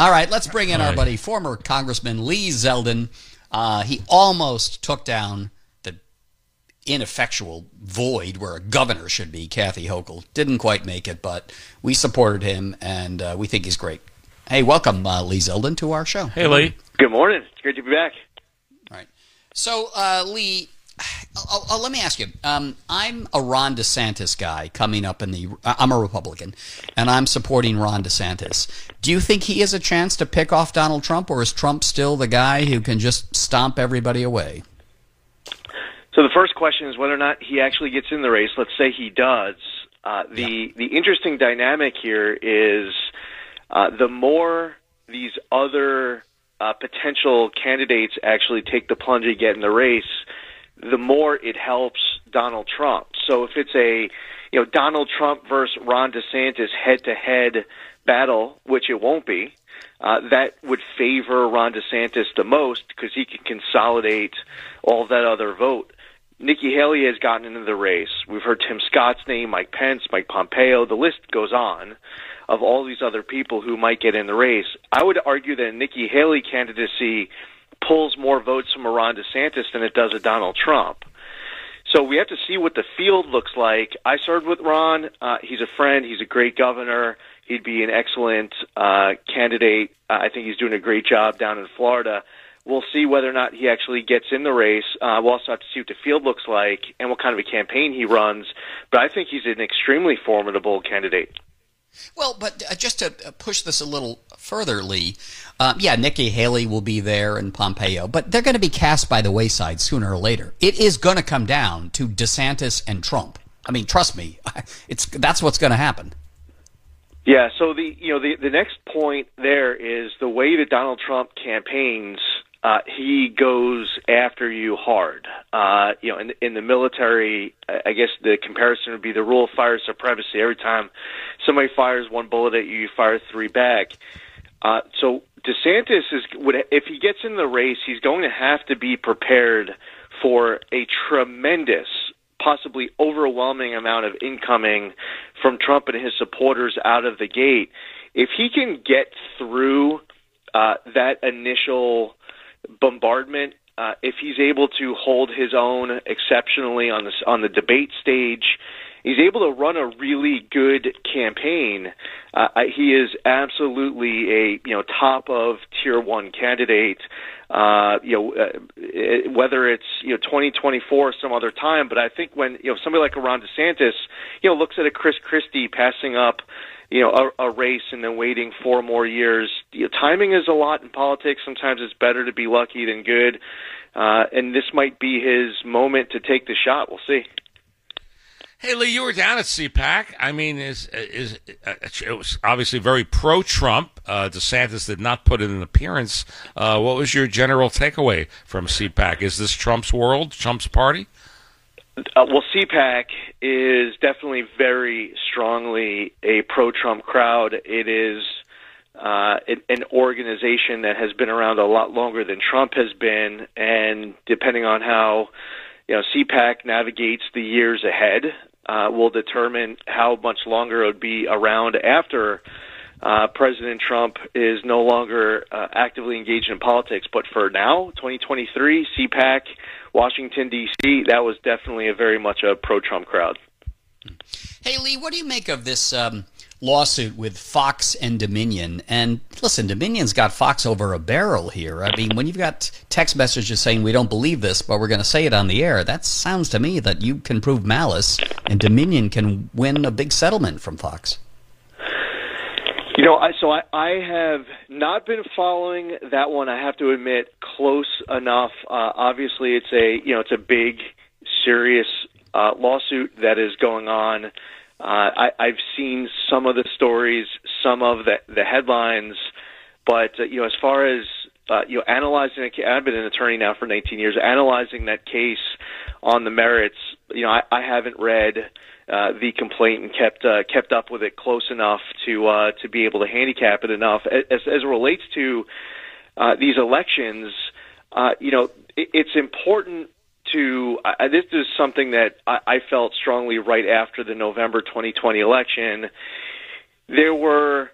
All right, let's bring in our buddy, former Congressman Lee Zeldin. Uh, he almost took down the ineffectual void where a governor should be, Kathy Hochul. Didn't quite make it, but we supported him, and uh, we think he's great. Hey, welcome, uh, Lee Zeldin, to our show. Hey, Lee. Good morning. It's great to be back. All right. So, uh, Lee, oh, oh, let me ask you. Um, I'm a Ron DeSantis guy coming up in the. I'm a Republican, and I'm supporting Ron DeSantis. Do you think he has a chance to pick off Donald Trump, or is Trump still the guy who can just stomp everybody away? So the first question is whether or not he actually gets in the race. Let's say he does. Uh, the yeah. the interesting dynamic here is uh, the more these other uh, potential candidates actually take the plunge and get in the race, the more it helps Donald Trump. So if it's a you know Donald Trump versus Ron DeSantis head to head battle, which it won't be, uh, that would favor Ron DeSantis the most because he can consolidate all that other vote. Nikki Haley has gotten into the race. We've heard Tim Scott's name, Mike Pence, Mike Pompeo. The list goes on of all these other people who might get in the race. I would argue that Nikki Haley candidacy pulls more votes from Ron DeSantis than it does a Donald Trump. So we have to see what the field looks like. I started with Ron. Uh, he's a friend. He's a great governor. He'd be an excellent uh, candidate. Uh, I think he's doing a great job down in Florida. We'll see whether or not he actually gets in the race. Uh, we'll also have to see what the field looks like and what kind of a campaign he runs. But I think he's an extremely formidable candidate. Well, but uh, just to uh, push this a little further, Lee, uh, yeah, Nikki Haley will be there and Pompeo, but they're going to be cast by the wayside sooner or later. It is going to come down to DeSantis and Trump. I mean, trust me, it's that's what's going to happen. Yeah. So the you know the the next point there is the way that Donald Trump campaigns uh, he goes after you hard. Uh, you know, in, in the military, I guess the comparison would be the rule of fire supremacy. Every time somebody fires one bullet at you, you fire three back. Uh, so DeSantis is would if he gets in the race, he's going to have to be prepared for a tremendous, possibly overwhelming amount of incoming from Trump and his supporters out of the gate. If he can get through uh, that initial bombardment. Uh, if he's able to hold his own exceptionally on the on the debate stage, he's able to run a really good campaign. Uh, he is absolutely a you know top of tier one candidate. Uh, you know uh, whether it's you know 2024 or some other time, but I think when you know somebody like Ron DeSantis, you know looks at a Chris Christie passing up you know a, a race and then waiting four more years. You know, timing is a lot in politics. Sometimes it's better to be lucky than good, uh, and this might be his moment to take the shot. We'll see. Hey Lee, you were down at CPAC. I mean, is is uh, it was obviously very pro-Trump. Uh, DeSantis did not put in an appearance. Uh, what was your general takeaway from CPAC? Is this Trump's world, Trump's party? Uh, well, CPAC is definitely very strongly a pro-Trump crowd. It is uh, an organization that has been around a lot longer than Trump has been, and depending on how you know CPAC navigates the years ahead, uh, will determine how much longer it would be around after uh, President Trump is no longer uh, actively engaged in politics. But for now, 2023, CPAC Washington D.C., that was definitely a very much a pro-Trump crowd. Hey Lee, what do you make of this um, lawsuit with Fox and Dominion? And listen, Dominion's got Fox over a barrel here. I mean, when you've got text messages saying we don't believe this, but we're going to say it on the air, that sounds to me that you can prove malice, and Dominion can win a big settlement from Fox. You know, I, so I, I have not been following that one. I have to admit, close enough. Uh, obviously, it's a you know it's a big, serious uh, lawsuit that is going on. Uh, I, I've seen some of the stories, some of the the headlines. But uh, you know, as far as uh, you know, analyzing a, I've been an attorney now for 19 years. Analyzing that case on the merits, you know, I, I haven't read uh, the complaint and kept uh, kept up with it close enough to uh, to be able to handicap it enough. As, as it relates to uh, these elections, uh, you know, it, it's important to. Uh, this is something that I, I felt strongly right after the November 2020 election. There were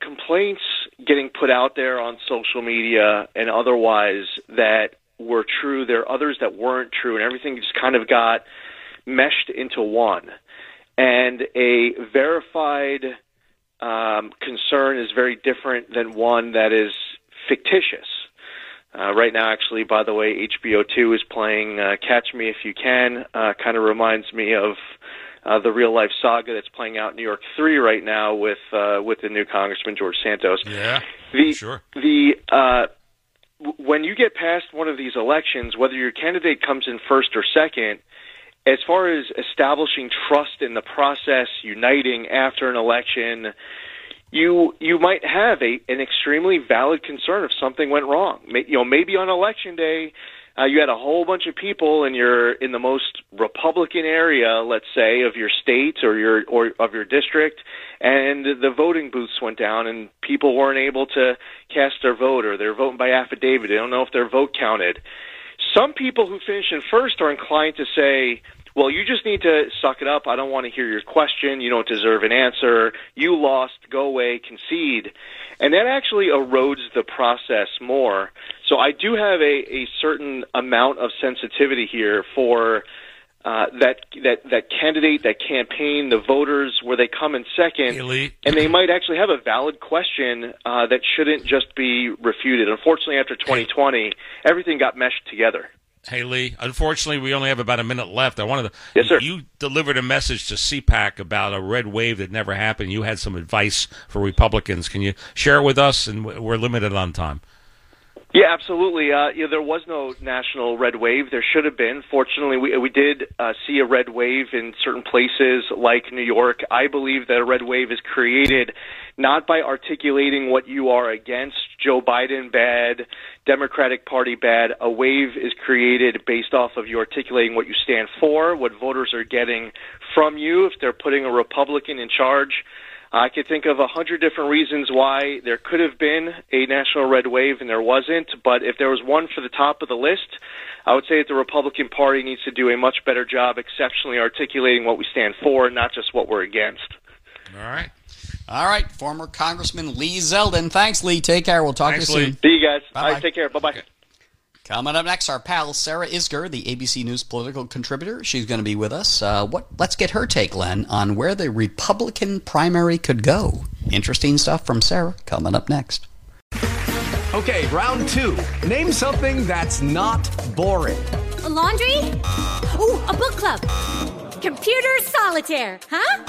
complaints getting put out there on social media and otherwise that were true. There are others that weren't true, and everything just kind of got meshed into one. And a verified um, concern is very different than one that is fictitious. Uh, right now, actually, by the way, HBO 2 is playing uh, Catch Me If You Can. Uh, kind of reminds me of uh, the real life saga that's playing out in New York Three right now with uh, with the new Congressman George Santos. Yeah, the, sure. The uh, when you get past one of these elections, whether your candidate comes in first or second, as far as establishing trust in the process, uniting after an election, you you might have a an extremely valid concern if something went wrong. You know, maybe on election day uh, you had a whole bunch of people in your in the most Republican area, let's say, of your state or your or of your district, and the voting booths went down, and people weren't able to cast their vote, or they're voting by affidavit. They don't know if their vote counted. Some people who finish in first are inclined to say, well, you just need to suck it up. I don't want to hear your question. You don't deserve an answer. You lost. Go away. Concede. And that actually erodes the process more. So I do have a, a certain amount of sensitivity here for uh, that that that candidate, that campaign, the voters, where they come in second, Elite. and they might actually have a valid question uh, that shouldn't just be refuted. Unfortunately, after 2020, everything got meshed together. Hey Lee, unfortunately, we only have about a minute left. I wanted to. Yes, sir. You delivered a message to CPAC about a red wave that never happened. You had some advice for Republicans. Can you share it with us? And we're limited on time. Yeah, absolutely. Uh, yeah, there was no national red wave. There should have been. Fortunately, we we did uh, see a red wave in certain places like New York. I believe that a red wave is created not by articulating what you are against. Joe Biden bad, Democratic Party bad. A wave is created based off of you articulating what you stand for, what voters are getting from you. If they're putting a Republican in charge I could think of a hundred different reasons why there could have been a national red wave and there wasn't. But if there was one for the top of the list, I would say that the Republican Party needs to do a much better job exceptionally articulating what we stand for, not just what we're against. All right. All right, former Congressman Lee Zeldin. Thanks, Lee. Take care. We'll talk Thanks, to you Lee. soon. See you guys. Bye-bye. All right, take care. Bye bye. Coming up next, our pal Sarah Isgur, the ABC News political contributor. She's going to be with us. Uh, what? Let's get her take, Len, on where the Republican primary could go. Interesting stuff from Sarah coming up next. Okay, round two. Name something that's not boring. A laundry? Ooh, a book club. Computer solitaire, huh?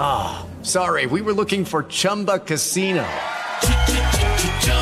Ah, sorry, we were looking for Chumba Casino.